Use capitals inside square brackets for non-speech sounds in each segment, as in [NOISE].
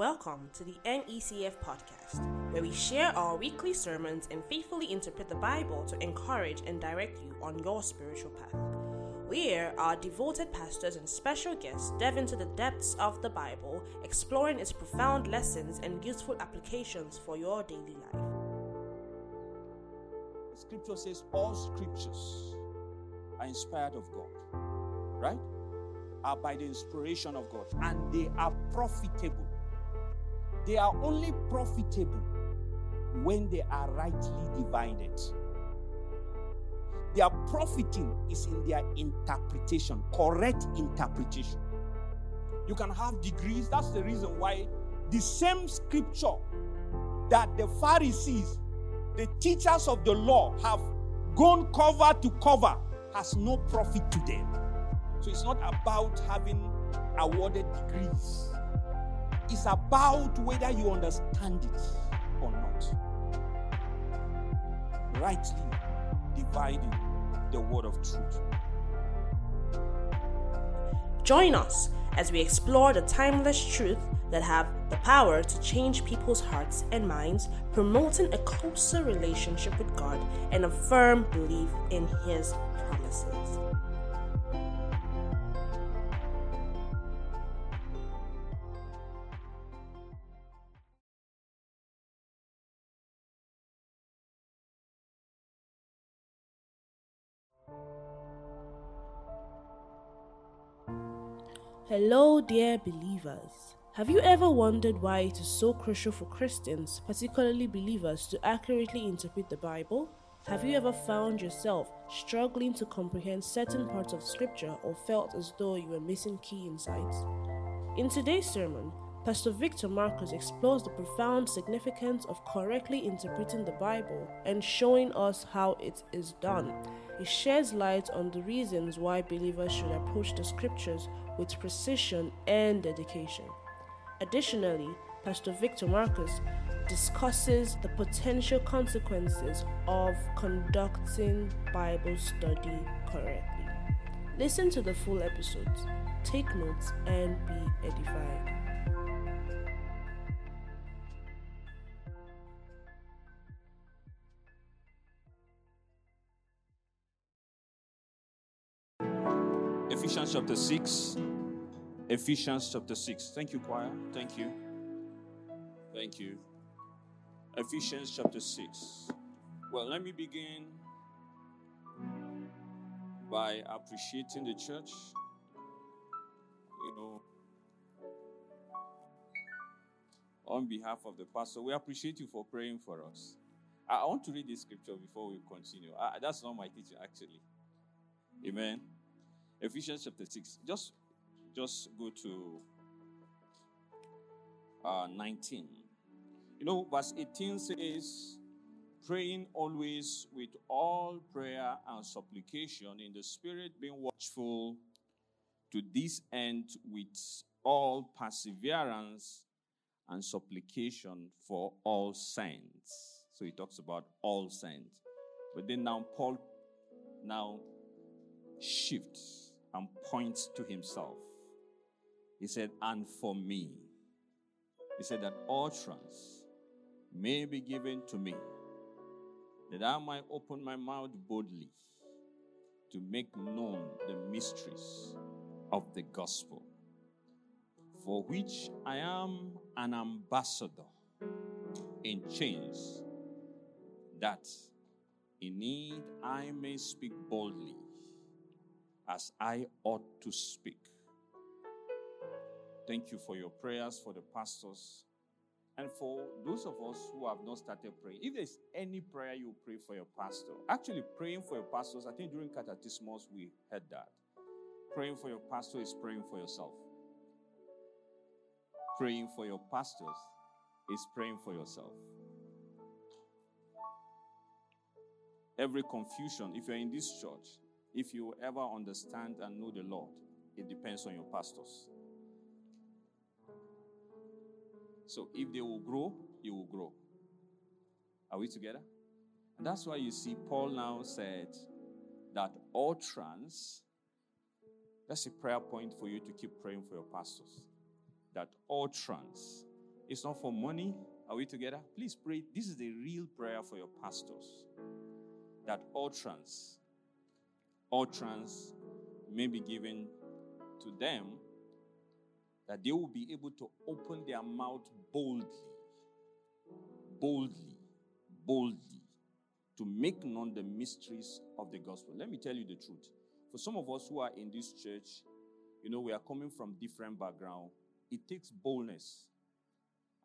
Welcome to the NECF podcast, where we share our weekly sermons and faithfully interpret the Bible to encourage and direct you on your spiritual path. Where our devoted pastors and special guests delve into the depths of the Bible, exploring its profound lessons and useful applications for your daily life. Scripture says all scriptures are inspired of God, right? Are by the inspiration of God, and they are profitable they are only profitable when they are rightly divided. Their profiting is in their interpretation, correct interpretation. You can have degrees. That's the reason why the same scripture that the Pharisees, the teachers of the law, have gone cover to cover has no profit to them. So it's not about having awarded degrees is about whether you understand it or not. Rightly dividing the word of truth. Join us as we explore the timeless truth that have the power to change people's hearts and minds, promoting a closer relationship with God and a firm belief in His promises. Hello, dear believers. Have you ever wondered why it is so crucial for Christians, particularly believers, to accurately interpret the Bible? Have you ever found yourself struggling to comprehend certain parts of Scripture or felt as though you were missing key insights? In today's sermon, Pastor Victor Markus explores the profound significance of correctly interpreting the Bible and showing us how it is done. He sheds light on the reasons why believers should approach the scriptures with precision and dedication. Additionally, Pastor Victor Markus discusses the potential consequences of conducting Bible study correctly. Listen to the full episodes, take notes, and be edified. Ephesians chapter 6. Ephesians chapter 6. Thank you, choir. Thank you. Thank you. Ephesians chapter 6. Well, let me begin by appreciating the church. You know, on behalf of the pastor, we appreciate you for praying for us. I, want to read this scripture before we continue. that's not my teaching, actually. Amen. Ephesians chapter 6. Just, just go to uh, 19. You know, verse 18 says, praying always with all prayer and supplication in the Spirit, being watchful to this end with all perseverance and supplication for all saints. So he talks about all saints. But then now Paul now shifts and points to himself. He said, And for me. He said that utterance may be given to me, that I might open my mouth boldly to make known the mysteries of the gospel, for which I am an ambassador in chains, that in need I may speak boldly as I ought to speak. Thank you for your prayers for the pastors and for those of us who have not started praying. If there's any prayer you pray for your pastor, actually praying for your pastors, I think during Catechismos we heard that. Praying for your pastor is praying for yourself. Praying for your pastors is praying for yourself. Every confusion, if you're in this church, if you ever understand and know the Lord, it depends on your pastors. So if they will grow, you will grow. Are we together? And that's why you see Paul now said that utterance, that's a prayer point for you to keep praying for your pastors. That utterance It's not for money. Are we together? Please pray. This is the real prayer for your pastors. That utterance, utterance may be given to them that they will be able to open their mouth boldly, boldly, boldly to make known the mysteries of the gospel. Let me tell you the truth. For some of us who are in this church, you know, we are coming from different background. It takes boldness.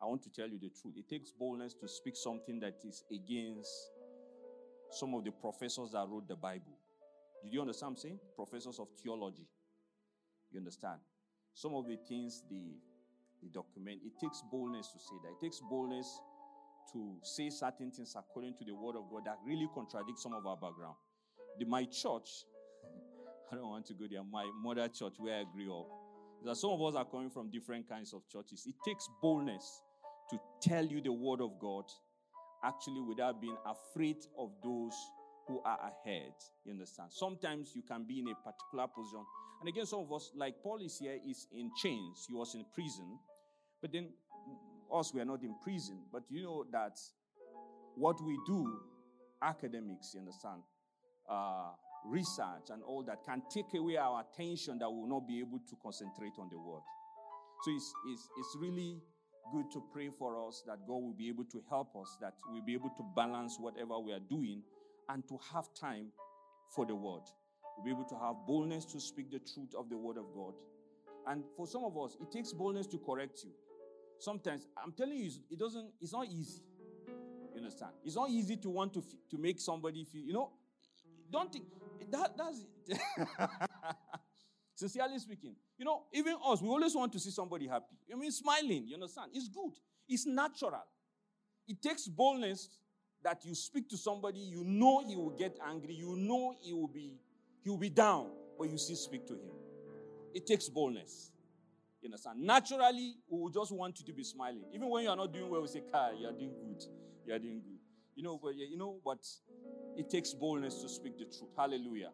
I want to tell you the truth. It takes boldness to speak something that is against some of the professors that wrote the Bible. Did you understand I'm saying? Professors of theology. You understand? Some of the things the, the document, it takes boldness to say that. It takes boldness to say certain things according to the word of God that really contradict some of our background. The, my church, [LAUGHS] I don't want to go there, my mother church where I grew up, that some of us are coming from different kinds of churches. It takes boldness to tell you the word of God, actually, without being afraid of those who are ahead. You understand? Sometimes you can be in a particular position. And again, some of us, like Paul is here, is in chains. He was in prison. But then us, we are not in prison. But you know that what we do, academics, you understand, uh, research and all that can take away our attention that we will not be able to concentrate on the word. So it's, it's, it's really good to pray for us that God will be able to help us, that we'll be able to balance whatever we are doing and to have time for the word. We'll be able to have boldness to speak the truth of the word of God. And for some of us, it takes boldness to correct you. Sometimes, I'm telling you, it doesn't, it's not easy. You understand? It's not easy to want to, to make somebody feel, you know, don't think, that, that's. [LAUGHS] Sincerely speaking, you know, even us, we always want to see somebody happy. I mean, smiling, you understand? It's good, it's natural. It takes boldness that you speak to somebody, you know he will get angry, you know he will be he will be down, but you still speak to him. It takes boldness. You understand? Naturally, we will just want you to be smiling. Even when you are not doing well, we say, Kai, you are doing good. You are doing good. You know, but you know, but it takes boldness to speak the truth. Hallelujah.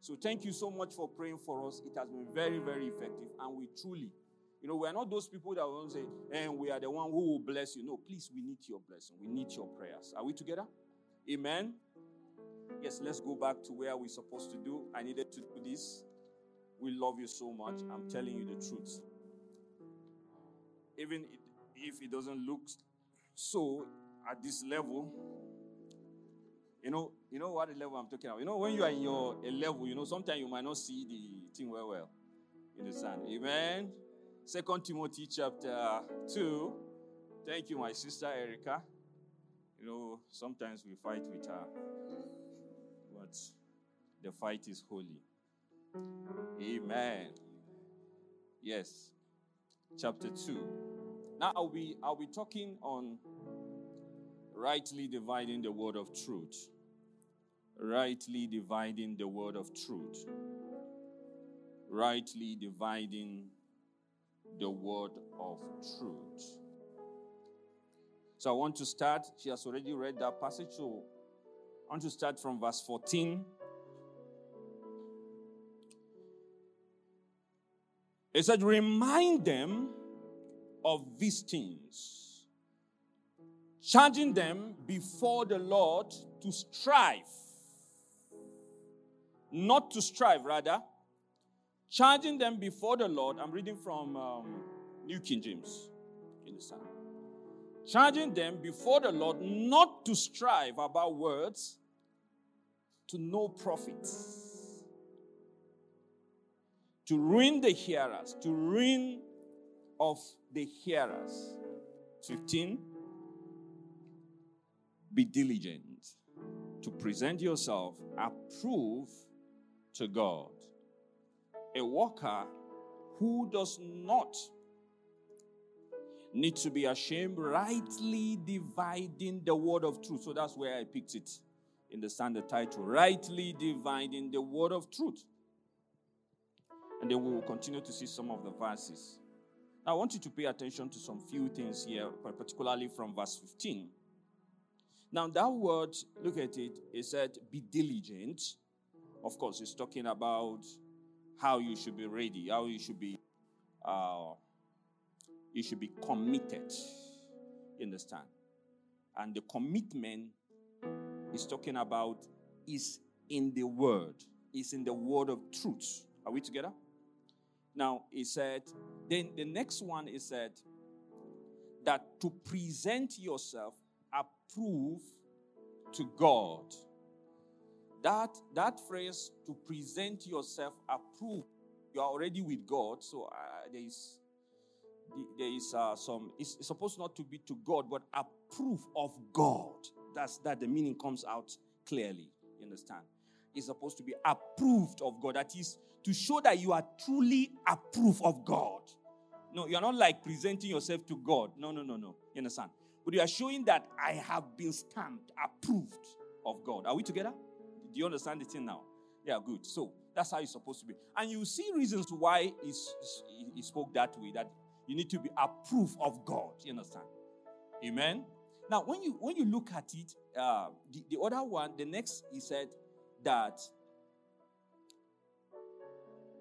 So thank you so much for praying for us. It has been very, very effective. And we truly, you know, we are not those people that will say, and we are the one who will bless you. No, please, we need your blessing. We need your prayers. Are we together? Amen. Yes, let's go back to where we're supposed to do. I needed to do this. We love you so much. I'm telling you the truth. Even if it doesn't look so at this level, you know, you know what level I'm talking about. You know, when you are in your a level, you know, sometimes you might not see the thing well well. You understand? Amen. Second Timothy chapter two. Thank you, my sister Erica. You know, sometimes we fight with her, but the fight is holy. Amen. Yes. Chapter 2. Now I'll be I'll be talking on rightly dividing the word of truth. Rightly dividing the word of truth. Rightly dividing the word of truth. So I want to start. She has already read that passage. So I want to start from verse 14. It said, Remind them of these things, charging them before the Lord to strive. Not to strive, rather, charging them before the Lord. I'm reading from um, New King James. Understand? Charging them before the Lord not to strive about words to no profit, to ruin the hearers, to ruin of the hearers. 15. Be diligent to present yourself approved to God. A worker who does not need to be ashamed, rightly dividing the word of truth. So that's where I picked it in the standard title Rightly Dividing the Word of Truth. And then we will continue to see some of the verses. I want you to pay attention to some few things here, particularly from verse 15. Now, that word, look at it, it said, be diligent. Of course, it's talking about how you should be ready, how you should be, uh, you should be committed. You understand? And the commitment is talking about is in the word, is in the word of truth. Are we together? Now, he said, then the next one is said that to present yourself approved to God. That, that phrase, to present yourself approved, you are already with God, so uh, there is there is uh, some it's, supposed not to be to god but approve of god. That's that the meaning comes out clearly you understand? It's supposed to be approved of god. That is to show that you are truly approved of god. No you're not like presenting yourself to god. No no no no. You understand? But you are showing that i have been stamped approved of god. Are we together do you understand the thing now yeah good so that's how it's supposed to be and you see reasons why he, spoke that way that you need to be approved of God. You understand? Amen. Now, when you when you look at it, uh, the, the other one, the next, he said that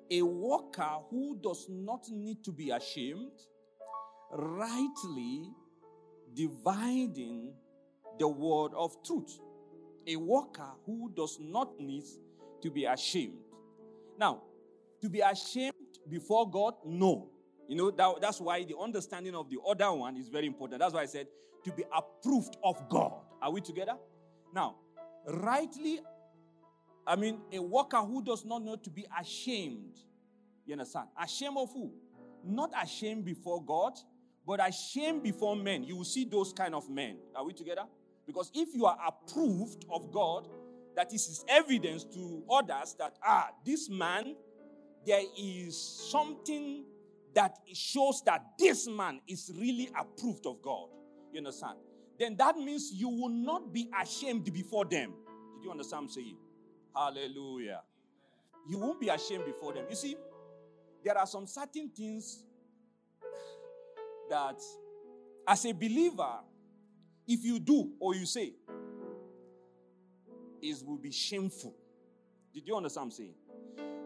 a worker who does not need to be ashamed, rightly dividing the word of truth. A worker who does not need to be ashamed. Now, to be ashamed before God, no. You know, that, that's why the understanding of the other one is very important. That's why I said to be approved of God. Are we together? Now, rightly, I mean, a worker who does not know to be ashamed. You understand? Ashamed of who? Not ashamed before God, but ashamed before men. You will see those kind of men. Are we together? Because if you are approved of God, that is his evidence to others that, ah, this man, there is something that shows that this man is really approved of God. You understand? Then that means you will not be ashamed before them. Did you understand I'm saying? Hallelujah. You won't be ashamed before them. You see, there are some certain things that, as a believer, if you do or you say, it will be shameful. Did you understand I'm saying?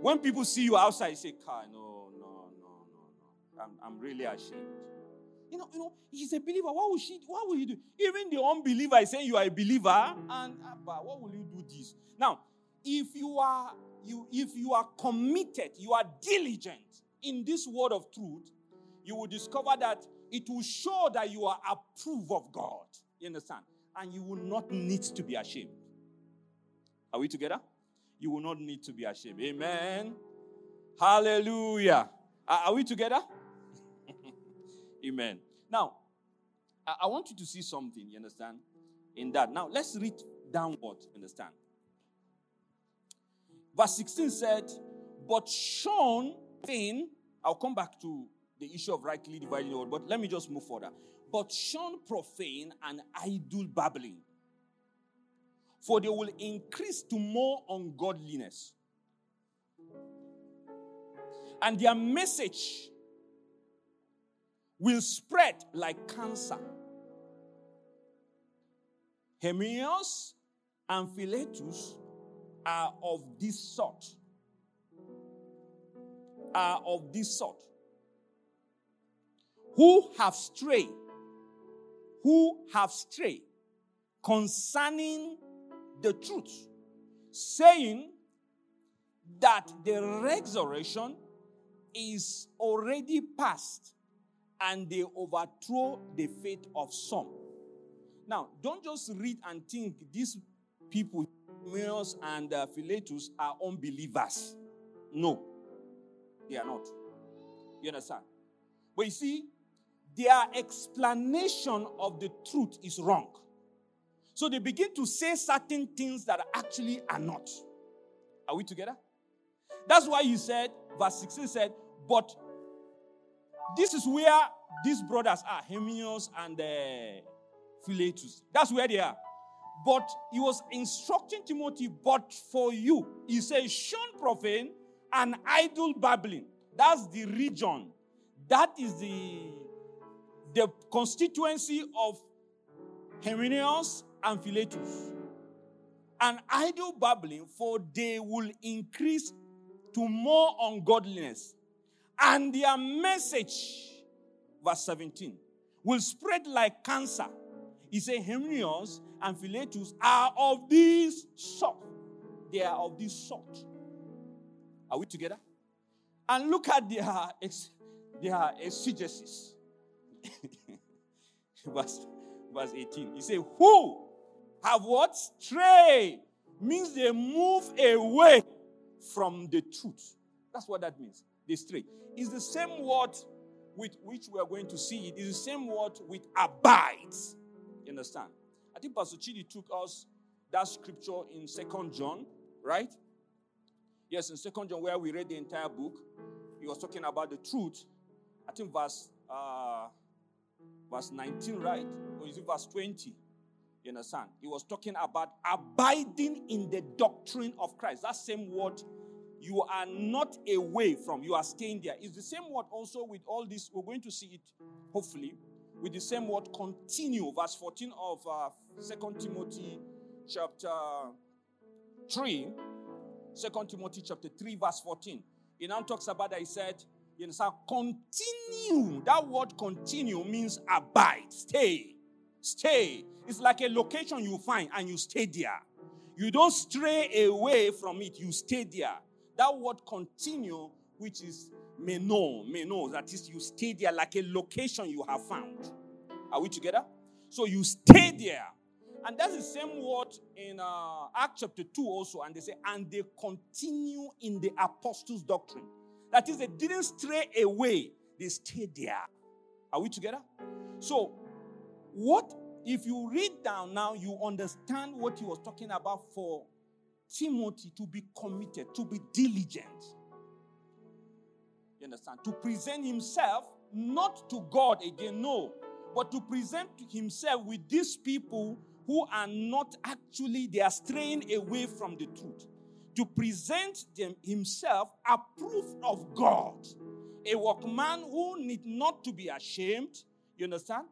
When people see you outside, you say, Kai, no, no, no, no, no. I'm, I'm really ashamed. You know, you know, he's a believer. What will she? What will he do? Even the unbeliever is saying you are a believer, and ah, but what will you do this? Now, if you are you if you are committed, you are diligent in this word of truth, you will discover that it will show that you are approved of God. You understand? And you will not need to be ashamed. Are we together? You will not need to be ashamed. Amen. Hallelujah. Are we together? [LAUGHS] Amen. Now, I, want you to see something, you understand? In that. Now, let's read downward, understand? Verse 16 said, But Sean Pain, I'll come back to the issue of rightly dividing the word, but let me just move further. But shun profane and idle babbling, for they will increase to more ungodliness. And their message will spread like cancer. Hymenaeus and Philetus are of this sort. Are of this sort. Who have strayed, who have strayed concerning the truth, saying that the resurrection is already past and they overthrow the faith of some. Now, don't just read and think these people, Miles and uh, Philetus, are unbelievers. No, they are not. You understand? But you see, their explanation of the truth is wrong. So they begin to say certain things that actually are not. Are we together? That's why he said, verse 16 said, But this is where these brothers are, Hymenaeus and uh, Philetus. That's where they are. But he was instructing Timothy, but for you, he says, shun profane and idle babbling. That's the region. That is the, the constituency of Hymenaeus and Philetus. An idle babbling, for they will increase to more ungodliness and their message, verse 17, will spread like cancer. He said, Hymenaeus and Philetus are of this sort. They are of this sort. Are we together? And look at their, their exegesis. [LAUGHS] verse, verse 18. He said, Who have what? Stray means they move away from the truth. That's what that means. They stray. It's the same word with which we are going to see it. It's the same word with abides. You understand? I think Pastor Chidi took us that scripture in Second John, right? Yes, in Second John, where we read the entire book, he was talking about the truth. I think verse uh, verse 19, right? Or is it verse 20? You understand? He was talking about abiding in the doctrine of Christ. That same word you are not away from, you are staying there. It's the same word also with all this. We're going to see it, hopefully, with the same word continue. Verse 14 of uh, 2 Timothy chapter 3. 2 Timothy chapter 3, verse 14. He now talks about that. He said, you understand? Continue. That word continue means abide, stay, stay. It's like a location you find and you stay there. You don't stray away from it, you stay there. That word continue, which is meno, meno, that is, you stay there like a location you have found. Are we together? So you stay there. And that's the same word in uh, Acts chapter 2 also. And they say, and they continue in the apostles' doctrine. That is, they didn't stray away, they stayed there. Are we together? So, what if you read down now, you understand what he was talking about for Timothy to be committed, to be diligent. You understand? To present himself not to God again, no, but to present himself with these people who are not actually, they are straying away from the truth. To present them himself approved of God. A workman who need not to be ashamed. You understand?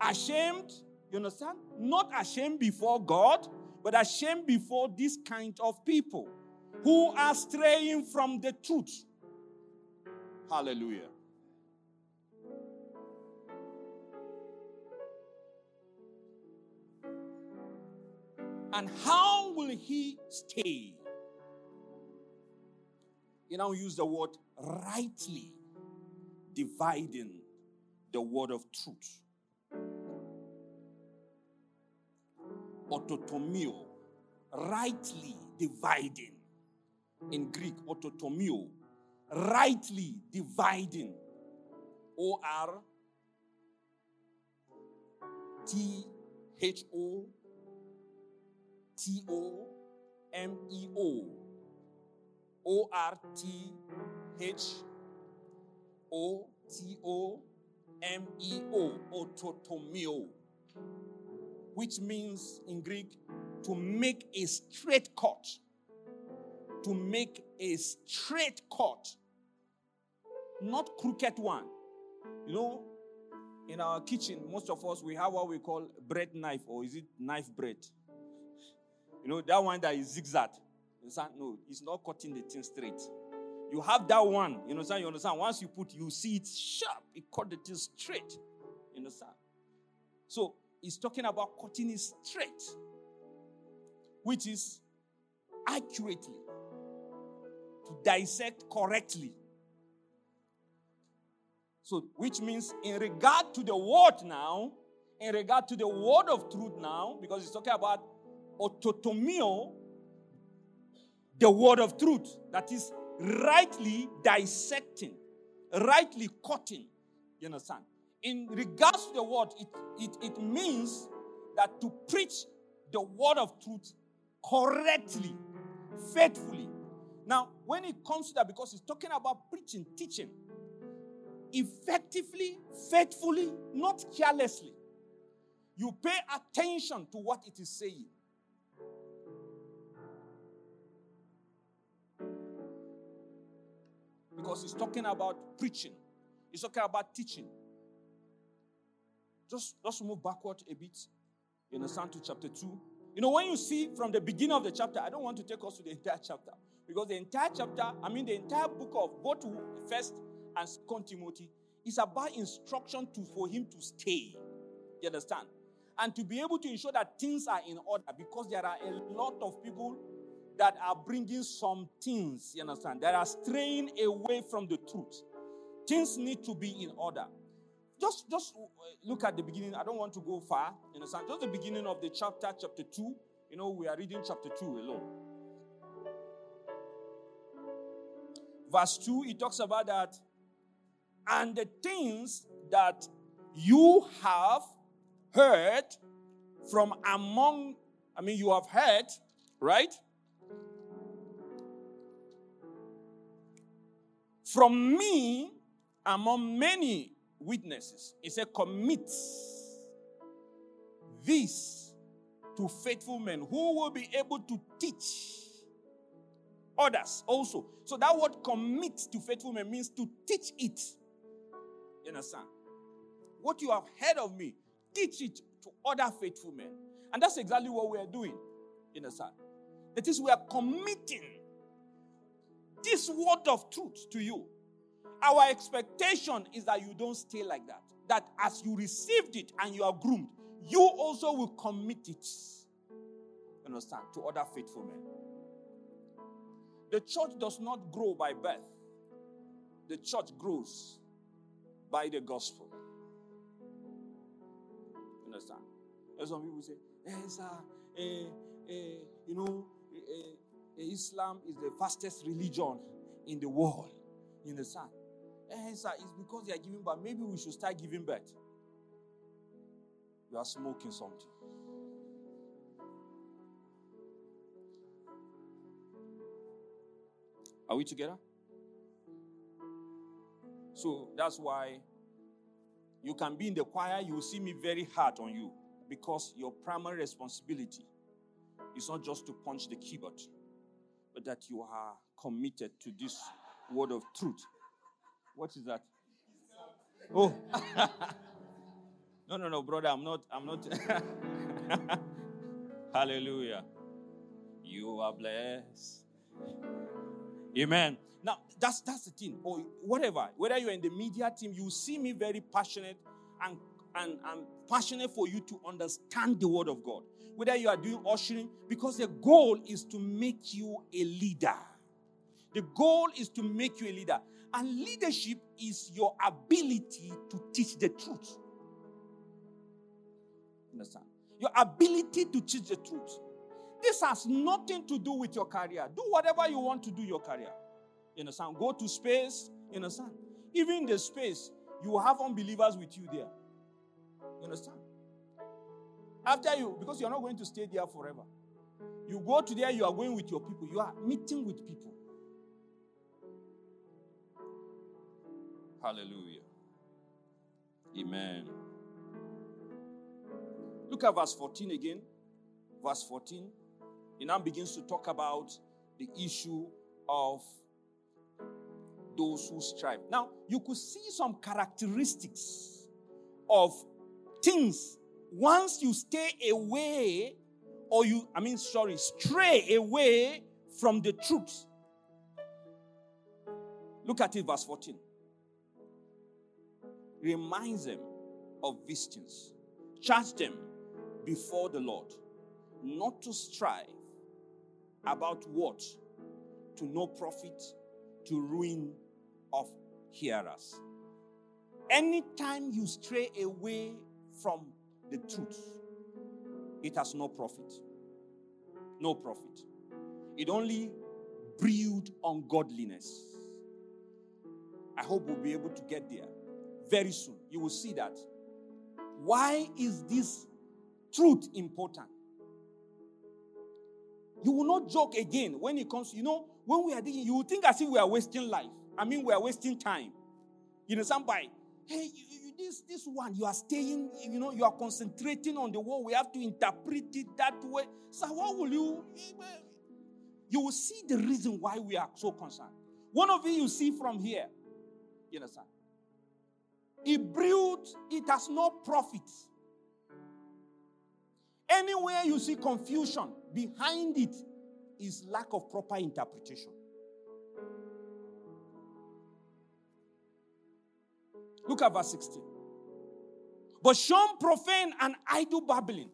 Ashamed, you understand? Not ashamed before God, but ashamed before this kind of people who are straying from the truth. Hallelujah. And how will he stay? You now use the word rightly dividing the word of truth. Orthotomeo, rightly dividing. In Greek, orthotomeo, rightly dividing. O R T H O T O M E O. O R T H O T O M E O. Orthotomeo. Which means in Greek to make a straight cut. To make a straight cut. Not crooked one. You know, in our kitchen, most of us we have what we call bread knife, or is it knife bread? You know, that one that is zigzag. Understand? No, it's not cutting the thing straight. You have that one. You understand? You understand? Once you put, you see it sharp. It cut the thing straight. You understand? So he's talking about cutting it straight, which is accurately to dissect correctly. So, which means in regard to the word now, in regard to the word of truth now, because he's talking about orthotomeo, the word of truth. That is rightly dissecting, rightly cutting. You understand? In regards to the word, it, it, it means that to preach the word of truth correctly, faithfully. Now, when it comes to that, because he's talking about preaching, teaching, effectively, faithfully, not carelessly, you pay attention to what it is saying. Because he's talking about preaching, he's talking about teaching. Just, just move backward a bit. You understand to chapter 2. You know, when you see from the beginning of the chapter, I don't want to take us to the entire chapter because the entire chapter, I mean, the entire book of both First and Second Timothy, It's about instruction to, for him to stay. You understand? And to be able to ensure that things are in order because there are a lot of people that are bringing some things, you understand, that are straying away from the truth. Things need to be in order. Just, just uh, look at the beginning. I don't want to go far, you understand? Just the beginning of the chapter, chapter 2. You know, we are reading chapter 2 alone. Verse 2, it talks about that. And the things that you have heard from among, I mean, you have heard, right? From me among many witnesses. He said, Commit this to faithful men who will be able to teach others also. So that word commit to faithful men means to teach it. You understand? What you have heard of me, teach it to other faithful men. And that's exactly what we are doing. You understand? That is, we are committing this word of truth to you. Our expectation is that you don't stay like that. That as you received it and you are groomed, you also will commit it. Understand? To other faithful men. The church does not grow by birth, the church grows by the gospel. Understand? As some people say, hey, eh, sir, eh, eh, you know, eh, eh, Islam is the fastest religion in the world. You understand? Eh, sir, it's because they are giving birth. Maybe we should start giving birth. You are smoking something. Are we together? So that's why you can be in the choir, you will see me very hard on you because your primary responsibility is not just to punch the keyboard, that you are committed to this word of truth. What is that? Oh. [LAUGHS] no, no, no, brother, I'm not, I'm not. [LAUGHS] Hallelujah. You are blessed. Amen. Now, that's that's the thing. Or whatever. Whether you're in the media team, you see me very passionate and and I'm passionate for you to understand the word of God. Whether you are doing ushering, because the goal is to make you a leader. The goal is to make you a leader. And leadership is your ability to teach the truth. Understand? Your ability to teach the truth. This has nothing to do with your career. Do whatever you want to do your career. You understand? Go to space. You understand? Even in the space, you have unbelievers with you there. Understand? After you, because you're not going to stay there forever. You go to there, you are going with your people. You are meeting with people. Hallelujah. Amen. Look at verse 14 again. Verse 14. He now begins to talk about the issue of those who strive. Now, you could see some characteristics of things once you stay away, or you, I mean, sorry, stray away from the truth. Look at it, verse 14 reminds them of these things. Charge them before the Lord not to strive about what? To no profit, to ruin of hearers. Anytime you stray away from the truth, it has no profit. No profit. It only brewed ungodliness. I hope we'll be able to get there very soon. You will see that. Why is this truth important? You will not joke again when it comes, you know, when we are thinking, you will think as if we are wasting life. I mean, we are wasting time. You know, somebody, hey, you, you, this, this one, you are staying, you know, you are concentrating on the word. We have to interpret it that way. So, what will you? You will see the reason why we are so concerned. One of you you see from here. You understand? It brewed, it has no profit. Anywhere you see confusion, behind it is lack of proper interpretation. Look at verse 16. But shun profane and idle babbling.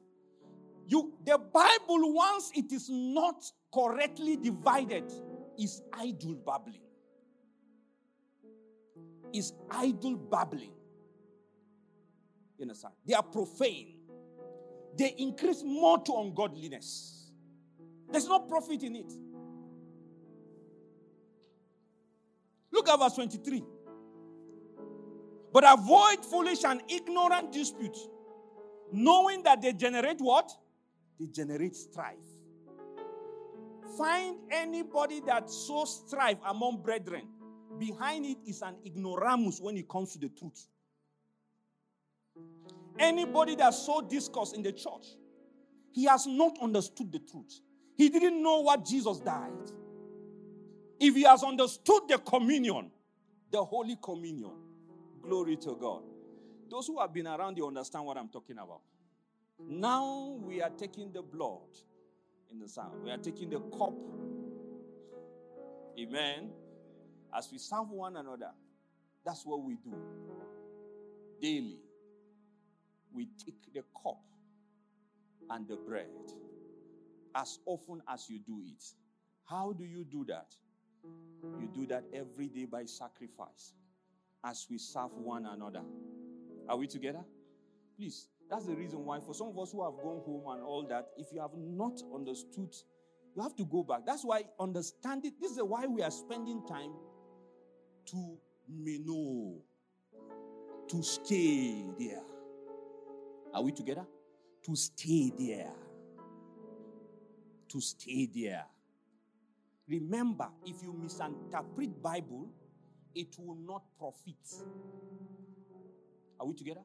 You, the Bible, once it is not correctly divided, is idle babbling. Is idle babbling. You understand? They are profane. They increase more to ungodliness. There's no profit in it. Look at verse 23. But avoid foolish and ignorant disputes, knowing that they generate what? They generate strife. Find anybody that sows strife among brethren. Behind it is an ignoramus when it comes to the truth. Anybody that sowed discourse in the church, he has not understood the truth. He didn't know what Jesus died. If he has understood the communion, the Holy Communion, glory to God. Those who have been around, you understand what I'm talking about. Now we are taking the blood in the sun. We are taking the cup. Amen. As we serve one another, that's what we do daily. We take the cup and the bread as often as you do it. How do you do that? You do that every day by sacrifice as we serve one another. Are we together? Please, that's the reason why, for some of us who have gone home and all that, if you have not understood, you have to go back. That's why understand it. This is why we are spending time to know, to stay there. Are we together? To stay there. To stay there. Remember, if you misinterpret Bible, it will not profit. Are we together?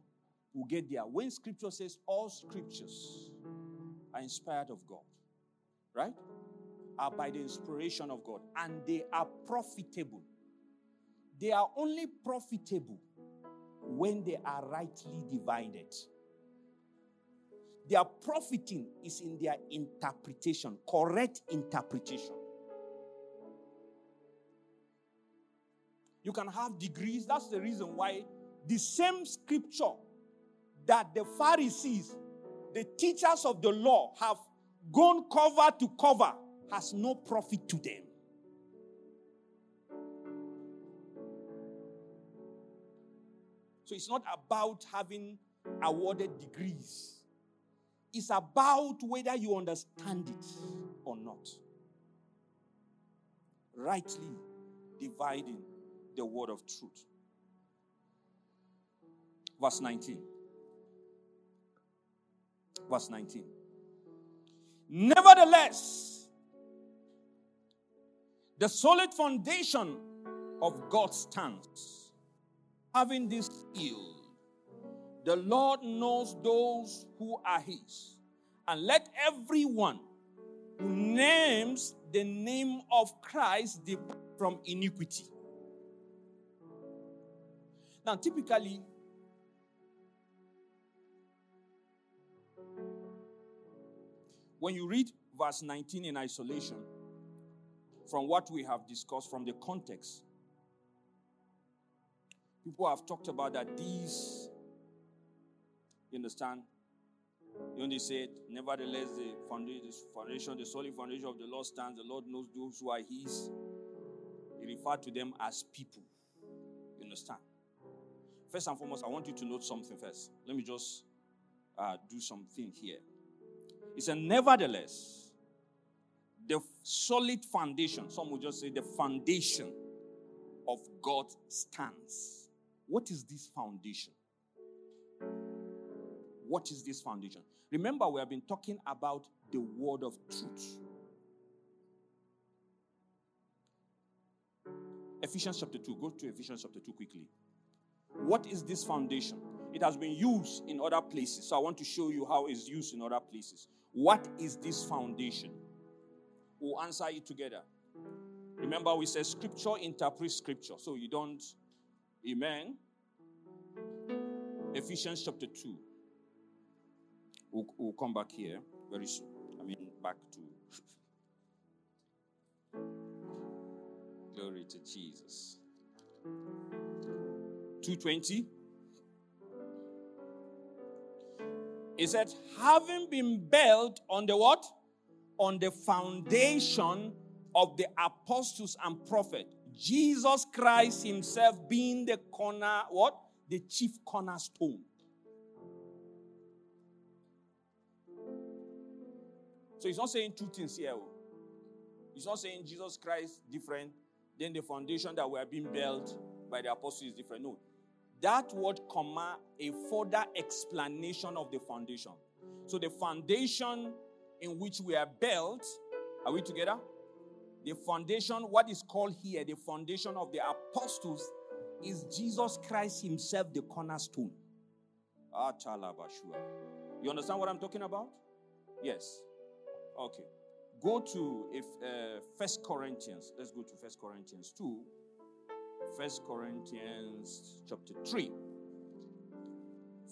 We'll get there. When scripture says all scriptures are inspired of God, right? Are by the inspiration of God, and they are profitable. They are only profitable when they are rightly divided. Their profiting is in their interpretation, correct interpretation. You can have degrees. That's the reason why the same scripture that the Pharisees, the teachers of the law, have gone cover to cover has no profit to them. So it's not about having awarded degrees. It's about whether you understand it or not. Rightly dividing the word of truth. Verse 19. Verse 19. Nevertheless, the solid foundation of God stands. Having this seal, the Lord knows those who are His. And let everyone who names the name of Christ depart from iniquity. Now, typically, when you read verse 19 in isolation, from what we have discussed, from the context, people have talked about that these, you understand? You only said, nevertheless, the foundation, the solid foundation of the Lord stands. The Lord knows those who are His. He referred to them as people. You understand? First and foremost, I want you to note something first. Let me just uh, do something here. It's a nevertheless, the solid foundation, some would just say the foundation of God stands. What is this foundation? What is this foundation? Remember, we have been talking about the word of truth. Ephesians chapter 2. Go to Ephesians chapter 2 quickly. What is this foundation? It has been used in other places. So I want to show you how it's used in other places. What is this foundation? We'll answer it together. Remember, we said scripture interprets scripture. So you don't, amen. Ephesians chapter 2. We'll, we'll come back here very soon. I mean, back to. [LAUGHS] Glory to Jesus. 2:20. It said, having been built on the what? On the foundation of the apostles and prophets, Jesus Christ Himself being the corner, what? The chief cornerstone. So he's not saying two things here. Oh. He's not saying Jesus Christ different, than the foundation that we are being built by the apostles is different. No. That word comma a further explanation of the foundation. So the foundation in which we are built, are we together? The foundation, what is called here, the foundation of the apostles, is Jesus Christ Himself, the cornerstone. Ah, you understand what I'm talking about? Yes. Okay. Go to if uh, First Corinthians. Let's go to First Corinthians two. First Corinthians chapter three.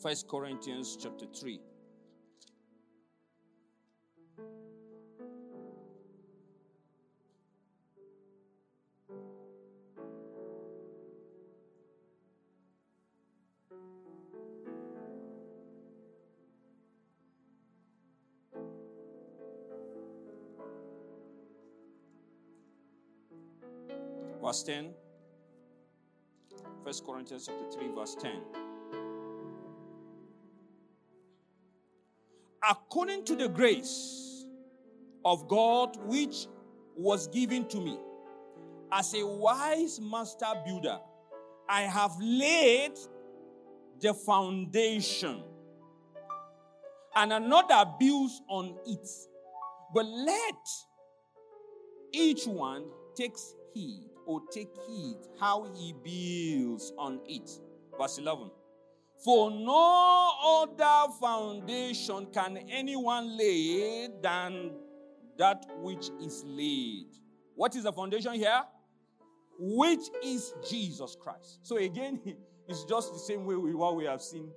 First Corinthians chapter three. verse 10. 1 Corinthians chapter 3, verse 10. According to the grace of God which was given to me, as a wise master builder, I have laid the foundation, and another builds on it. But let each one takes heed or take heed how he builds on it. Verse 11. For no other foundation can anyone lay than that which is laid. What is the foundation here? Which is Jesus Christ. So again, [LAUGHS] it's just the same way we what we have seen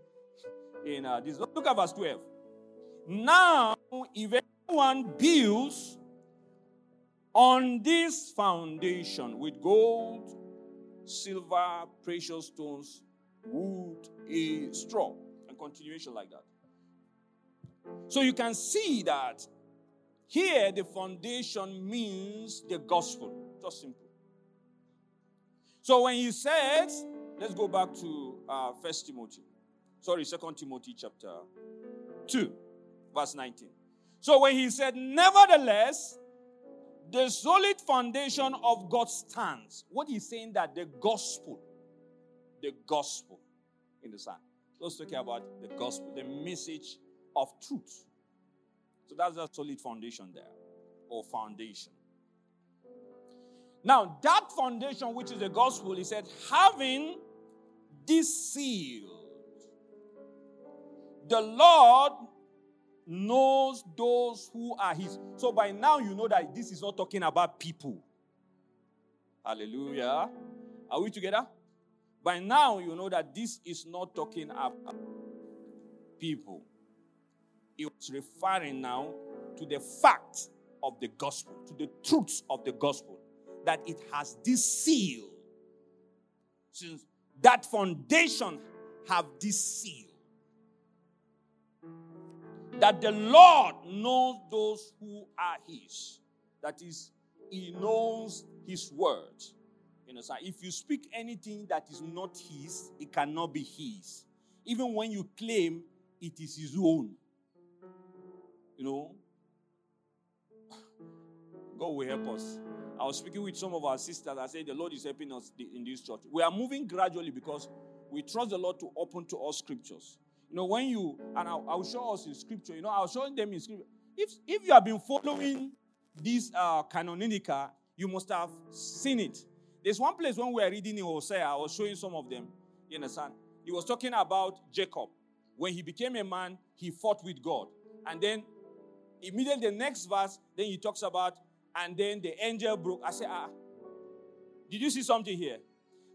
in uh, this. Look at verse 12. Now, if anyone builds on this foundation with gold, silver, precious stones, wood, a straw, and continuation like that. So you can see that here the foundation means the gospel. Just simple. So when he says, let's go back to uh, First Timothy. Sorry, Second Timothy chapter 2, verse 19. So when he said, nevertheless, the solid foundation of God stands. What he's saying that the gospel, the gospel in the sun. Let's talk about the gospel, the message of truth. So that's a solid foundation there, or foundation. Now, that foundation, which is the gospel, he said, having this seal, the Lord knows those who are his. So by now you know that this is not talking about people. Hallelujah. Are we together? By now you know that this is not talking about people. It was referring now to the fact of the gospel, to the truths of the gospel, that it has this seal. Since that foundation have this seal that the Lord knows those who are His. That is, He knows His word. You know, so if you speak anything that is not His, it cannot be His. Even when you claim it is His own. You know, God will help us. I was speaking with some of our sisters. I said, The Lord is helping us in this church. We are moving gradually because we trust the Lord to open to us scriptures. You know, when you, and I'll, I'll show us in scripture, you know, I'll show them in scripture. If, if you have been following this uh, canonica, you must have seen it. There's one place when we were reading in Hosea, I was showing some of them. You understand? He was talking about Jacob. When he became a man, he fought with God. And then immediately the next verse, then he talks about, and then the angel broke. I said, ah, did you see something here?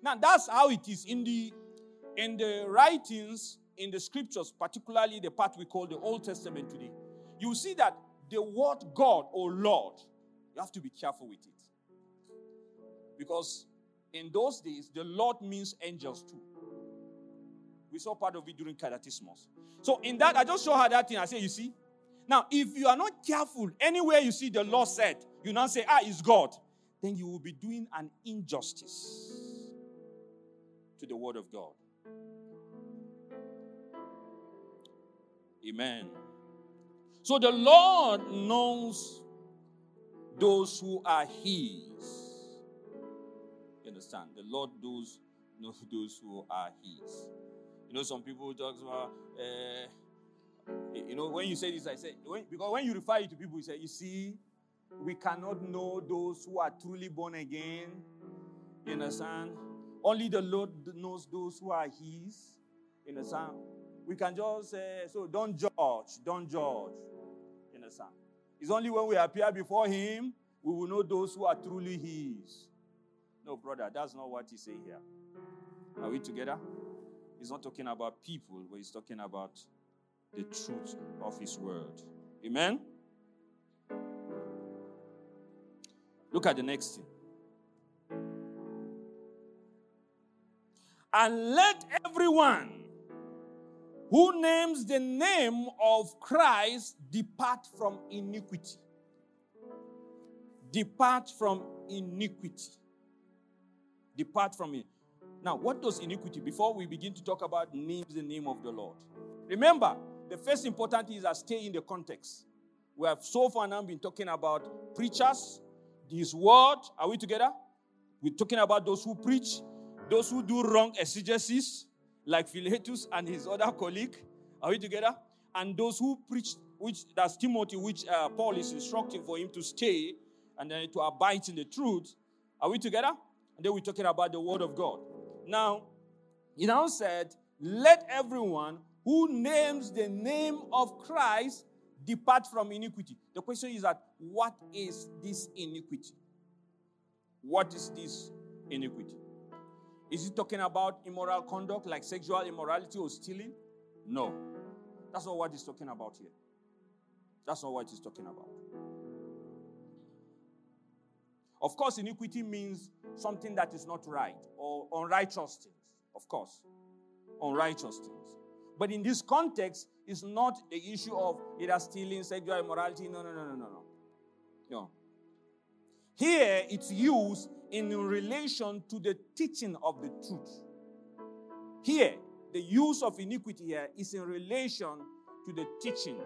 Now that's how it is in the in the writings in the scriptures, particularly the part we call the Old Testament today, you see that the word God or Lord, you have to be careful with it. Because in those days, the Lord means angels too. We saw part of it during Catechismus. So in that, I just show her that thing. I say, you see? Now, if you are not careful, anywhere you see the Lord said, you now say, ah, it's God, then you will be doing an injustice to the word of God. Amen. So the Lord knows those who are His. You understand? The Lord knows, knows those who are His. You know, some people talk about, uh, you know, when you say this, I say, when, because when you refer it to people, you say, you see, we cannot know those who are truly born again. You understand? Only the Lord knows those who are His. You understand? We can just say, so don't judge, don't judge. You understand? It's only when we appear before Him we will know those who are truly His. No, brother, that's not what He's saying here. Are we together? He's not talking about people, but He's talking about the truth of His word. Amen? Look at the next thing. And let everyone who names the name of Christ depart from iniquity. Depart from iniquity. Depart from it. Now, what does iniquity? Before we begin to talk about names the name of the Lord. Remember, the first important thing is that stay in the context. We have so far now been talking about preachers, his word. Are we together? We're talking about those who preach, those who do wrong exegesis, like Philetus and his other colleague. Are we together? And those who preach, which that's Timothy, which uh, Paul is instructing for him to stay and then to abide in the truth. Are we together? And then we're talking about the word of God. Now, he now said, Let everyone who names the name of Christ depart from iniquity. The question is that what is this iniquity? What is this iniquity? Is he talking about immoral conduct like sexual immorality or stealing? No. That's not what he's talking about here. That's not what he's talking about. Of course, iniquity means something that is not right or unrighteous things. Of course, unrighteous things. But in this context, it's not the issue of either stealing, sexual immorality. No, no, no, no, no, no. No. Here, it's used in mm. relation to the teaching of the truth. Here, the use of iniquity here is in relation to the teaching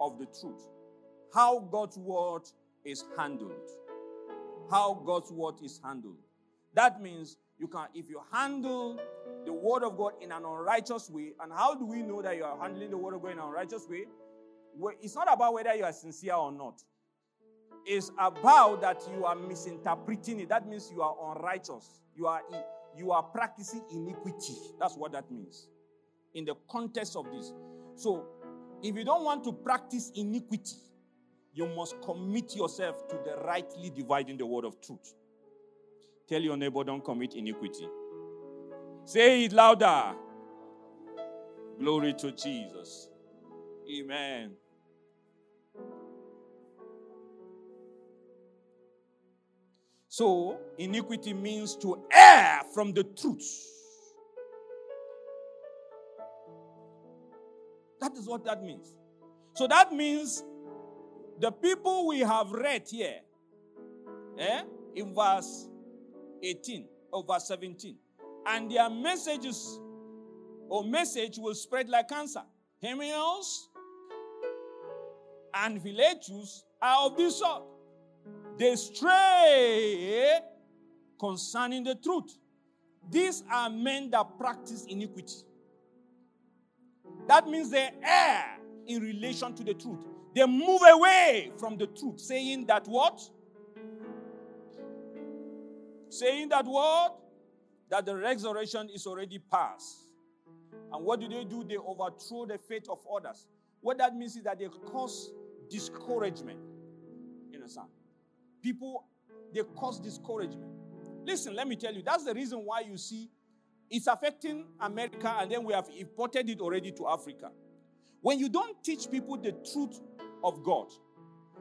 of the truth. How God's word is handled. How God's word is handled. That means you can, if you handle the word of God in an unrighteous way, and how do we know that you are handling the word of God in an unrighteous way? It's not about whether you are sincere or not. It's about that you are misinterpreting it. That means you are unrighteous. You are you are practicing iniquity. That's what that means. In the context of this. So, if you don't want to practice iniquity, you must commit yourself to the rightly dividing the word of truth. Tell your neighbor, don't commit iniquity. Say it louder. Glory to Jesus. Amen. So, iniquity means to err from the truth. That is what that means. So, that means the people we have read here, eh, in verse 18 or verse 17, and their messages or message will spread like cancer. Hymenaeus and Philetus are of this sort. They stray concerning the truth. These are men that practice iniquity. That means they err in relation to the truth. They move away from the truth, saying that what? Saying that what? That the resurrection is already past. And what do they do? They overthrow the faith of others. What that means is that they cause discouragement. You understand? People, they cause discouragement. Listen, let me tell you, that's the reason why you see it's affecting America, and then we have imported it already to Africa. When you don't teach people the truth of God,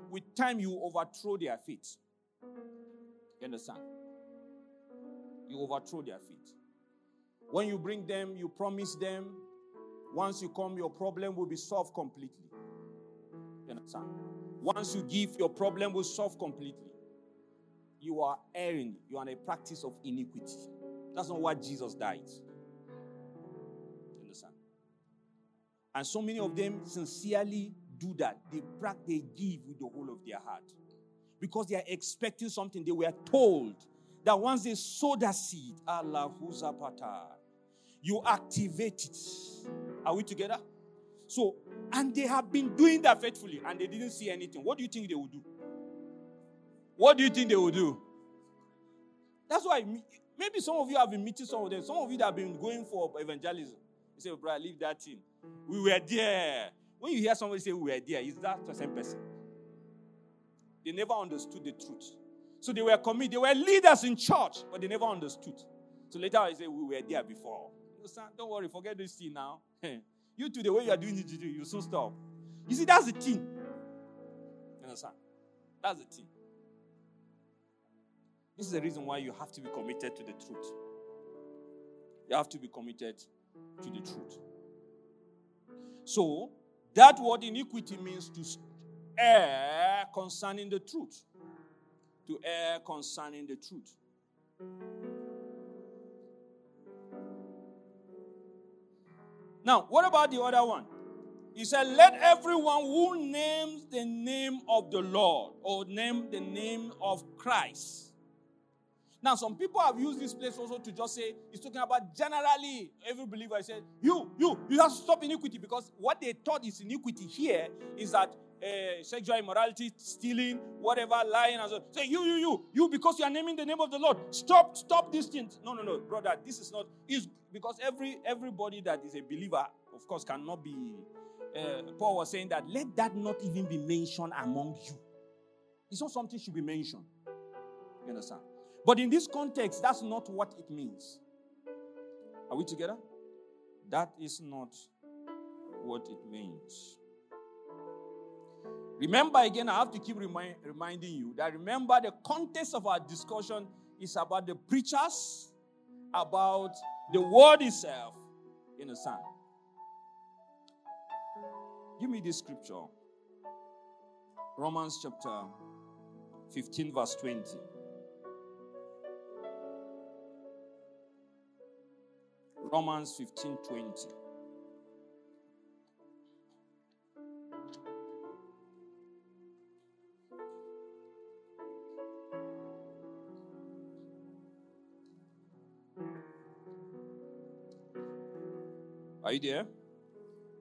with time you overthrow their faith. You understand? You overthrow their faith. When you bring them, you promise them, once you come, your problem will be solved completely. You understand? Once you give, your problem will solve completely. You are erring. You are in a practice of iniquity. That's not why Jesus died. You understand? And so many of them sincerely do that. They practice, they give with the whole of their heart. Because they are expecting something. They were told that once they sow that seed, Allah you activate it. Are we together? So, and they have been doing that faithfully and they didn't see anything. What do you think they will do? What do you think they will do? That's why maybe some of you have been meeting some of them. Some of you that have been going for evangelism. You say, bro, leave that thing. We were there. When you hear somebody say we were there, is that the same person? They never understood the truth. So they were committed. They were leaders in church, but they never understood. So later I say we were there before. Don't worry, forget this thing now. [LAUGHS] you to the way you are doing it, you soon stop. You see, that's the thing. You understand? That's the thing. This is the reason why you have to be committed to the truth. You have to be committed to the truth. So, that word iniquity means to err concerning the truth. To err concerning the truth. Now, what about the other one? He said, Let everyone who names the name of the Lord or name the name of Christ. Now, some people have used this place also to just say, he's talking about generally every believer. I said, You, you, you have to stop iniquity because what they thought is iniquity here is that uh, sexual immorality, stealing, whatever, lying, and so. Say, you, you, you, you, because you are naming the name of the Lord. Stop, stop these things. No, no, no, brother. This is not. Is because every everybody that is a believer, of course, cannot be. Uh, Paul was saying that let that not even be mentioned among you. It's not something should be mentioned. You understand? But in this context, that's not what it means. Are we together? That is not what it means. Remember again, I have to keep remind, reminding you that remember the context of our discussion is about the preachers, about the word itself in the sun. Give me this scripture Romans chapter 15, verse 20. Romans 15, 20. Are you there?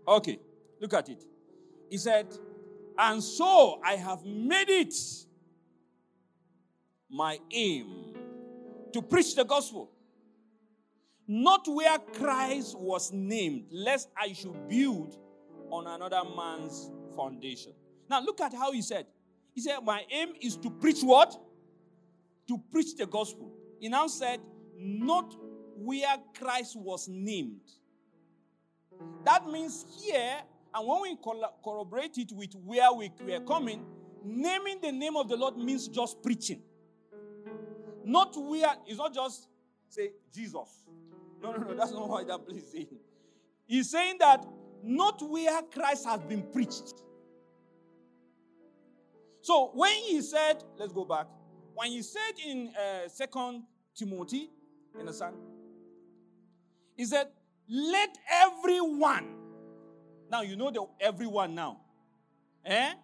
Okay, look at it. He said, And so I have made it my aim to preach the gospel, not where Christ was named, lest I should build on another man's foundation. Now, look at how he said. He said, My aim is to preach what? To preach the gospel. He now said, Not where Christ was named. That means here, and when we corroborate it with where we were coming, naming the name of the Lord means just preaching. Not where, it's not just say Jesus. No, no, no, that's not what that place is saying. He's saying that not where Christ has been preached. So when he said, let's go back. When he said in uh, Second Timothy, understand? He said, let everyone, now you know the everyone now, eh?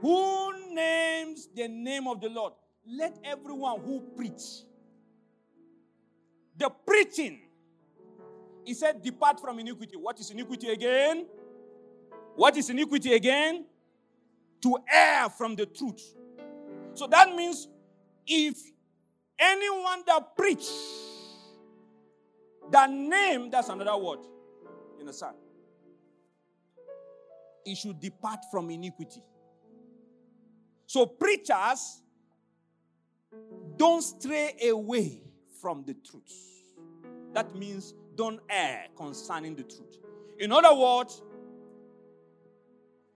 Who names the name of the Lord? Let everyone who preach. The preaching, he said, depart from iniquity. What is iniquity again? What is iniquity again? To err from the truth. So that means if anyone that preach that name, that's another word the sun. He should depart from iniquity. So, preachers don't stray away from the truth. That means don't err concerning the truth. In other words,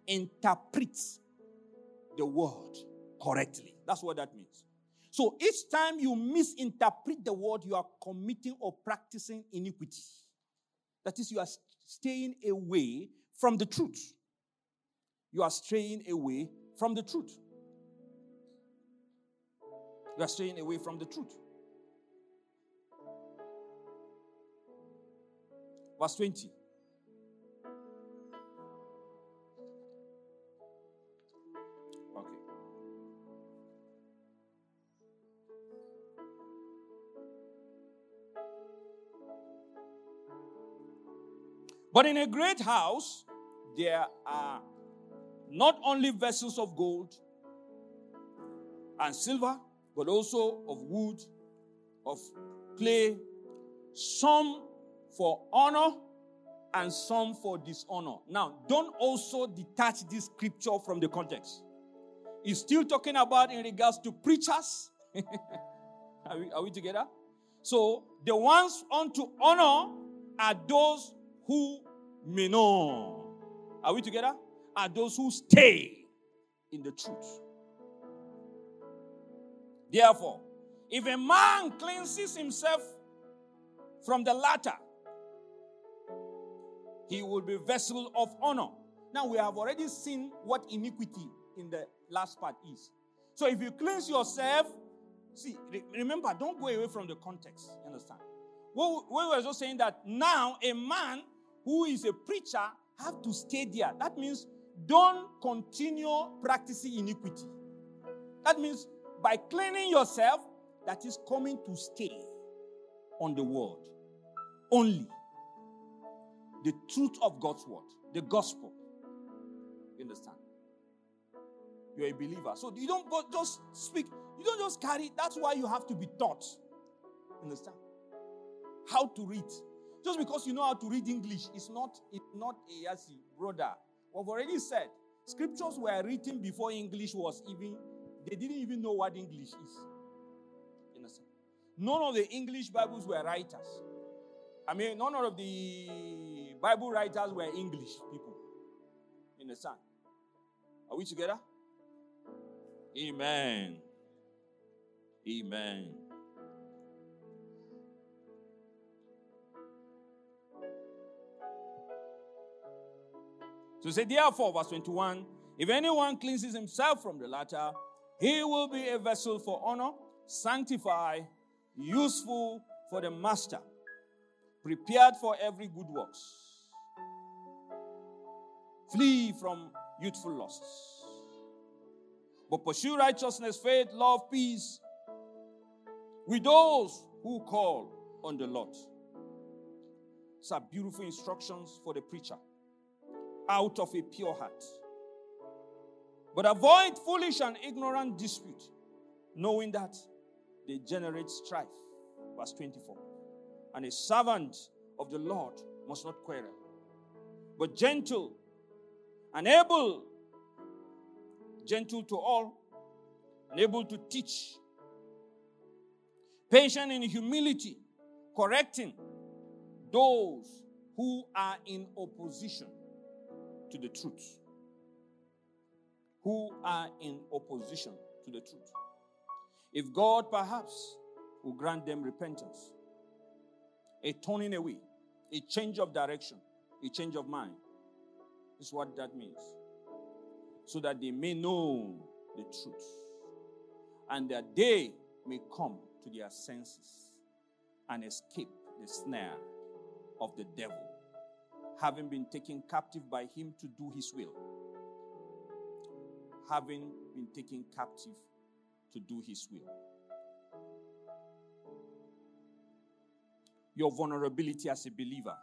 interpret the word correctly. That's what that means. So each time you misinterpret the word, you are committing or practicing iniquity. That is, you are staying away from the truth. You are straying away from the truth. You are straying away from the truth. Verse 20. Okay. But in a great house, there are not only vessels of gold and silver, but also of wood, of clay, some for honor and some for dishonor. Now, don't also detach this scripture from the context. He's still talking about in regards to preachers. [LAUGHS] are, we, are we together? So, the ones unto honor are those who may know. Are we together? Are those who stay in the truth. Therefore, if a man cleanses himself from the latter, he will be vessel of honor. Now we have already seen what iniquity in the last part is. So if you cleanse yourself, see, remember, don't go away from the context. Understand? We, we were just saying that now a man who is a preacher have to stay there. That means don't continue practicing iniquity. That means by cleaning yourself, that is coming to stay on the world only the truth of God's word, the gospel. You understand? You're a believer. So you don't just speak, you don't just carry. That's why you have to be taught. Understand? How to read. Just because you know how to read English, it's not, it's not a yasi, brother. We've already said scriptures were written before English was even, they didn't even know what English is. You understand? None of the English Bibles were writers. I mean, none of the Bible writers were English people. in the sun. Are we together? Amen. Amen. So say, therefore, verse 21 if anyone cleanses himself from the latter, he will be a vessel for honor, sanctified, useful for the master prepared for every good works. Flee from youthful lusts. But pursue righteousness, faith, love, peace with those who call on the Lord. These are beautiful instructions for the preacher out of a pure heart. But avoid foolish and ignorant dispute, knowing that they generate strife. Verse 24 and a servant of the Lord must not quarrel, but gentle and able, gentle to all, and able to teach, patient in humility, correcting those who are in opposition to the truth. Who are in opposition to the truth. If God perhaps will grant them repentance a turning away, a change of direction, a change of mind. Is what that means. So that they may know the truth and that they may come to their senses and escape the snare of the devil, having been taken captive by him to do his will. Having been taken captive to do his will. your vulnerability as a believer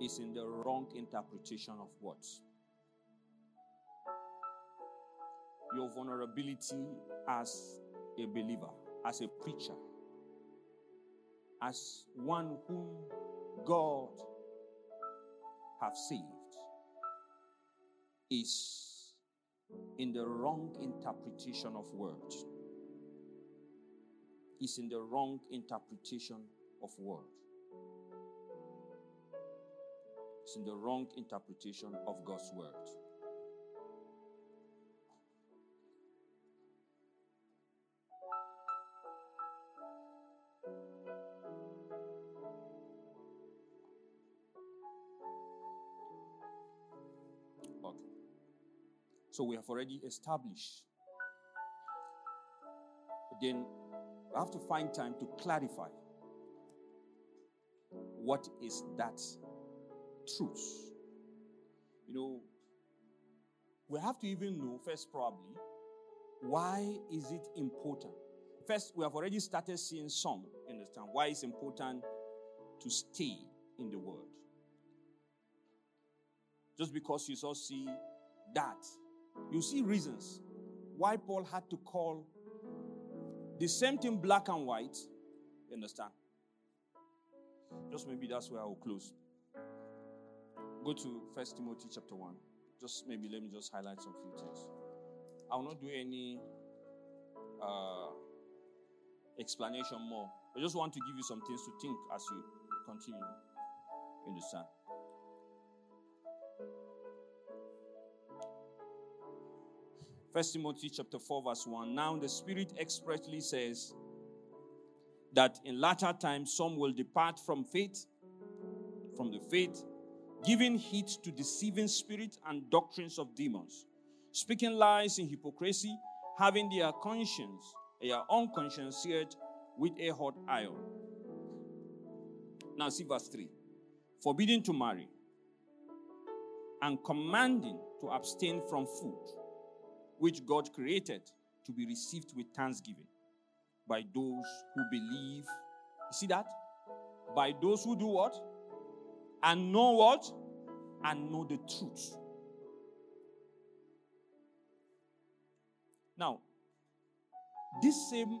is in the wrong interpretation of words. Your vulnerability as a believer, as a preacher, as one whom God have saved is in the wrong interpretation of words is in the wrong interpretation of word. It's in the wrong interpretation of God's word. Okay. So we have already established. But then we have to find time to clarify what is that truth. You know, we have to even know first, probably, why is it important? First, we have already started seeing some, you understand, why it's important to stay in the world. Just because you saw see that, you see reasons why Paul had to call the same thing black and white. You understand? Just maybe that's where I will close. Go to First Timothy chapter 1. Just maybe let me just highlight some few things. I will not do any uh, explanation more. I just want to give you some things to think as you continue. You understand? First Timothy chapter 4, verse 1. Now the Spirit expressly says that in latter times some will depart from faith, from the faith, giving heed to deceiving spirits and doctrines of demons, speaking lies in hypocrisy, having their conscience, their own conscience seared with a hot iron. Now see verse 3. Forbidding to marry and commanding to abstain from food which God created to be received with thanksgiving by those who believe. You see that? By those who do what? And know what? And know the truth. Now, this same,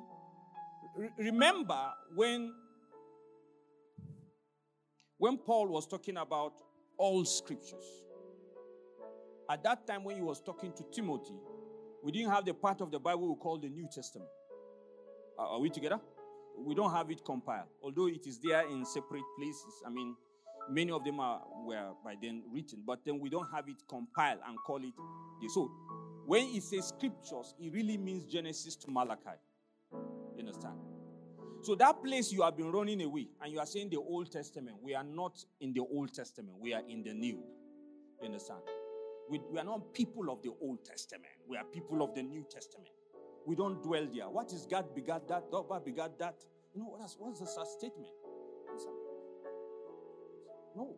remember when when Paul was talking about all scriptures, at that time when he was talking to Timothy, we didn't have the part of the Bible we call the New Testament. Uh, are we together? We don't have it compiled, although it is there in separate places. I mean, many of them are were by then written, but then we don't have it compiled and call it this. So, when it says scriptures, it really means Genesis to Malachi. You understand? So that place you have been running away, and you are saying the Old Testament. We are not in the Old Testament. We are in the New. You understand? We, we are not people of the Old Testament. We are people of the New Testament. We don't dwell there. What is God begat that? God begat that? You know, what's, what's the statement? No.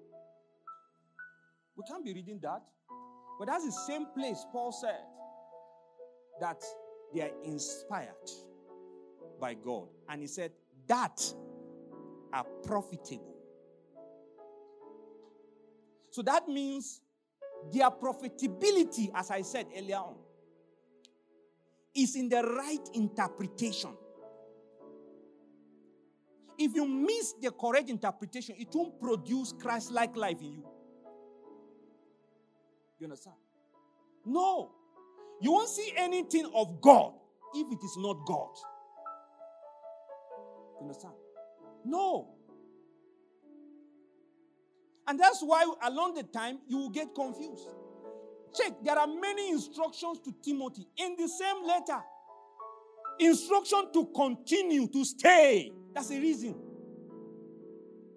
We can't be reading that. But that's the same place Paul said that they are inspired by God. And he said, that are profitable. So that means their profitability, as I said earlier on, is in the right interpretation. If you miss the correct interpretation, it won't produce Christ like life in you. You understand? No. You won't see anything of God if it is not God. You understand? No. And that's why along the time you will get confused. Check, there are many instructions to Timothy in the same letter. Instruction to continue, to stay. That's the reason.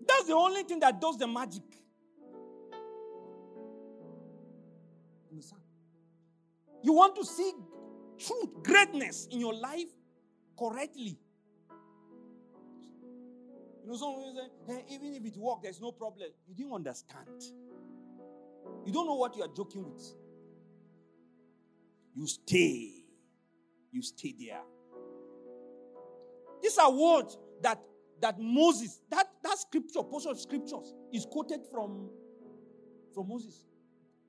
That's the only thing that does the magic. You want to see truth, greatness in your life correctly. You know, some people say, hey, even if it works, there's no problem. You didn't understand. You don't know what you are joking with. You stay. You stay there. These are words that that Moses, that, that scripture, portion of scriptures, is quoted from, from Moses.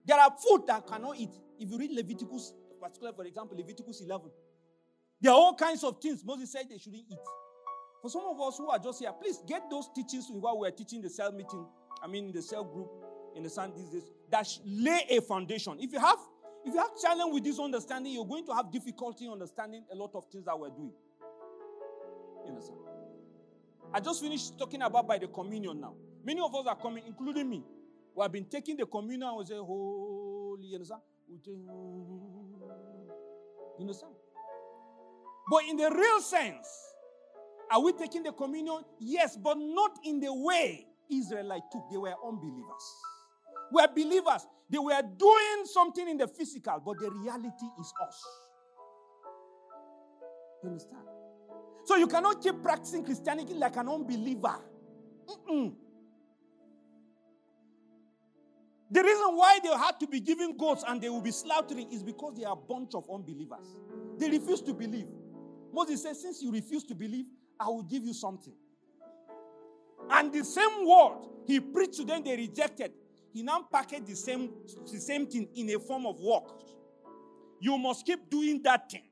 There are food that cannot eat. If you read Leviticus, particularly for example, Leviticus 11, there are all kinds of things Moses said they shouldn't eat. For some of us who are just here, please get those teachings while we're teaching the cell meeting, I mean the cell group in the sun these days, that lay a foundation. If you have if you have challenge with this understanding, you're going to have difficulty understanding a lot of things that we're doing. Understand? I just finished talking about by the communion now. Many of us are coming, including me. who have been taking the communion and we say, Holy? You understand? But in the real sense, are we taking the communion? Yes, but not in the way Israelite took. They were unbelievers. We're believers. They were doing something in the physical, but the reality is us. You understand? So you cannot keep practicing Christianity like an unbeliever. Mm-mm. The reason why they had to be giving goats and they will be slaughtering is because they are a bunch of unbelievers. They refuse to believe. Moses says, Since you refuse to believe, I will give you something. And the same word he preached to them, they rejected. He now packaged the same, the same thing in a form of work. You must keep doing that thing.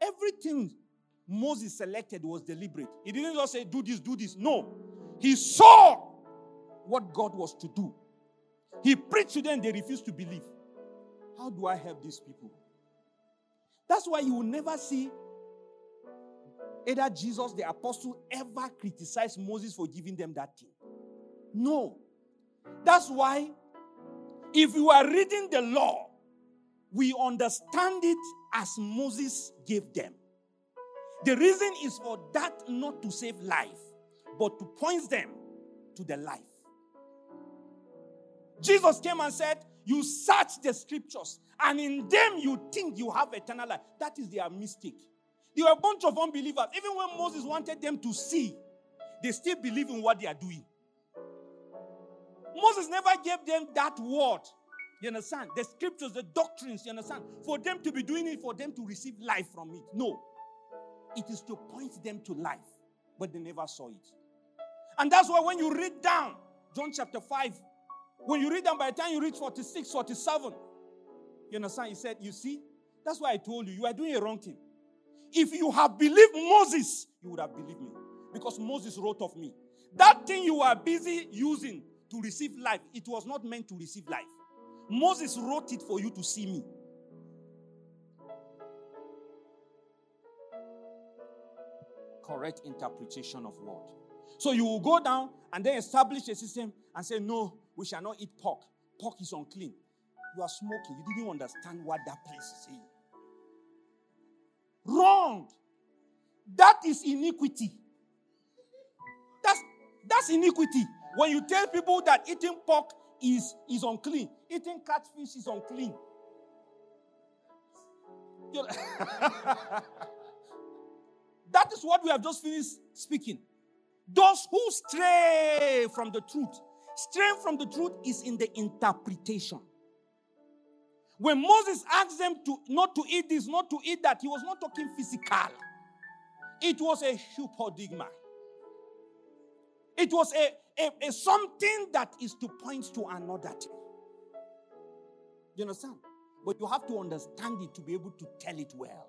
Everything Moses selected was deliberate. He didn't just say, Do this, do this. No. He saw what God was to do. He preached to them, they refused to believe. How do I help these people? That's why you will never see either Jesus, the apostle, ever criticize Moses for giving them that thing. No. That's why, if you are reading the law, we understand it as Moses gave them. The reason is for that not to save life, but to point them to the life. Jesus came and said, You search the scriptures, and in them you think you have eternal life. That is their mistake. They were a bunch of unbelievers. Even when Moses wanted them to see, they still believe in what they are doing. Moses never gave them that word. You understand? The scriptures, the doctrines, you understand? For them to be doing it, for them to receive life from it. No. It is to point them to life. But they never saw it. And that's why when you read down John chapter 5, when you read them, by the time you reach 46, 47, you understand? He said, You see, that's why I told you, you are doing a wrong thing. If you have believed Moses, you would have believed me. Because Moses wrote of me. That thing you are busy using to receive life, it was not meant to receive life. Moses wrote it for you to see me. Correct interpretation of word. So you will go down and then establish a system and say, No, we shall not eat pork. Pork is unclean. You are smoking. You didn't understand what that place is saying. Wrong. That is iniquity. That's, that's iniquity. When you tell people that eating pork is, is unclean, eating catfish is unclean. [LAUGHS] [LAUGHS] that is what we have just finished speaking. Those who stray from the truth, straying from the truth is in the interpretation. When Moses asked them to not to eat this, not to eat that, he was not talking physical. It was a hypodigma. It was a, a, a something that is to point to another thing. You understand? But you have to understand it to be able to tell it well.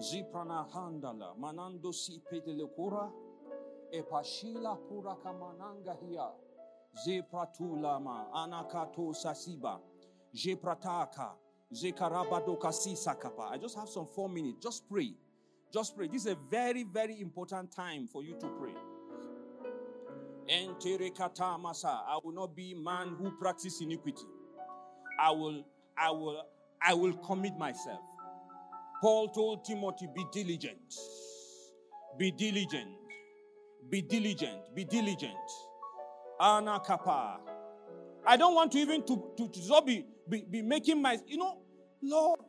Ziprana handala manando si pedele kura. Epashila pura kamananga hia. Zepratulama anakato sasiba. Jeprataka. I just have some four minutes. Just pray. Just pray. This is a very, very important time for you to pray. I will not be man who practice iniquity. I will, I will, I will commit myself. Paul told Timothy, be diligent. Be diligent. Be diligent. Be diligent. Ana kapa. I don't want to even to, to, to be, be, be making my, you know, Lord,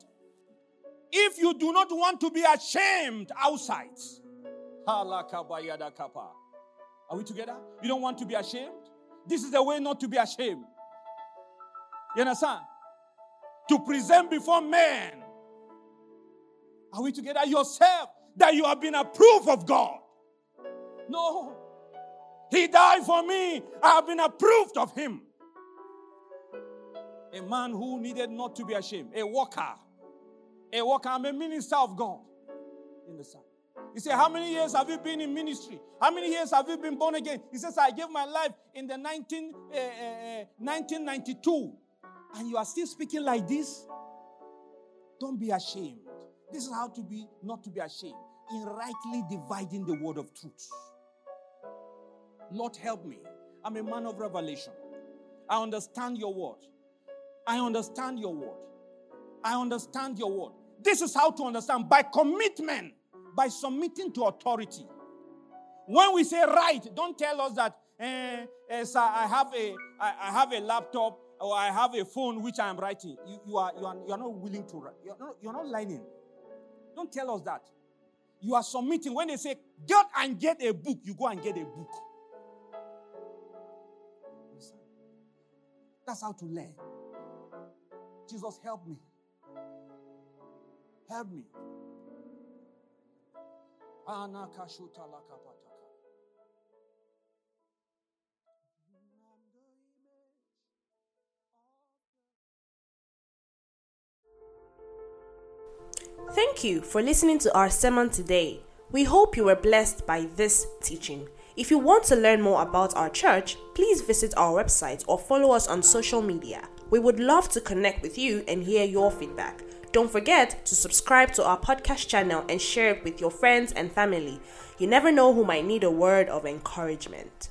if you do not want to be ashamed outside, are we together? You don't want to be ashamed? This is the way not to be ashamed. You understand? To present before men. Are we together? Yourself, that you have been approved of God. No. He died for me. I have been approved of Him. A man who needed not to be ashamed. A worker. A worker. I'm a minister of God in the sun. He said, How many years have you been in ministry? How many years have you been born again? He says, I gave my life in the 19, uh, uh, 1992. And you are still speaking like this? Don't be ashamed. This is how to be, not to be ashamed, in rightly dividing the word of truth. Lord, help me. I'm a man of revelation. I understand your word. I understand your word. I understand your word. This is how to understand by commitment, by submitting to authority. When we say right, don't tell us that, eh, eh, sir, I have a, I, I have a laptop or I have a phone which I am writing. You, you, are, you, are, you are not willing to write. You're not, you're not lying. Don't tell us that. You are submitting. When they say, get and get a book, you go and get a book. That's how to learn. Jesus, help me. Help me. Thank you for listening to our sermon today. We hope you were blessed by this teaching. If you want to learn more about our church, please visit our website or follow us on social media. We would love to connect with you and hear your feedback. Don't forget to subscribe to our podcast channel and share it with your friends and family. You never know who might need a word of encouragement.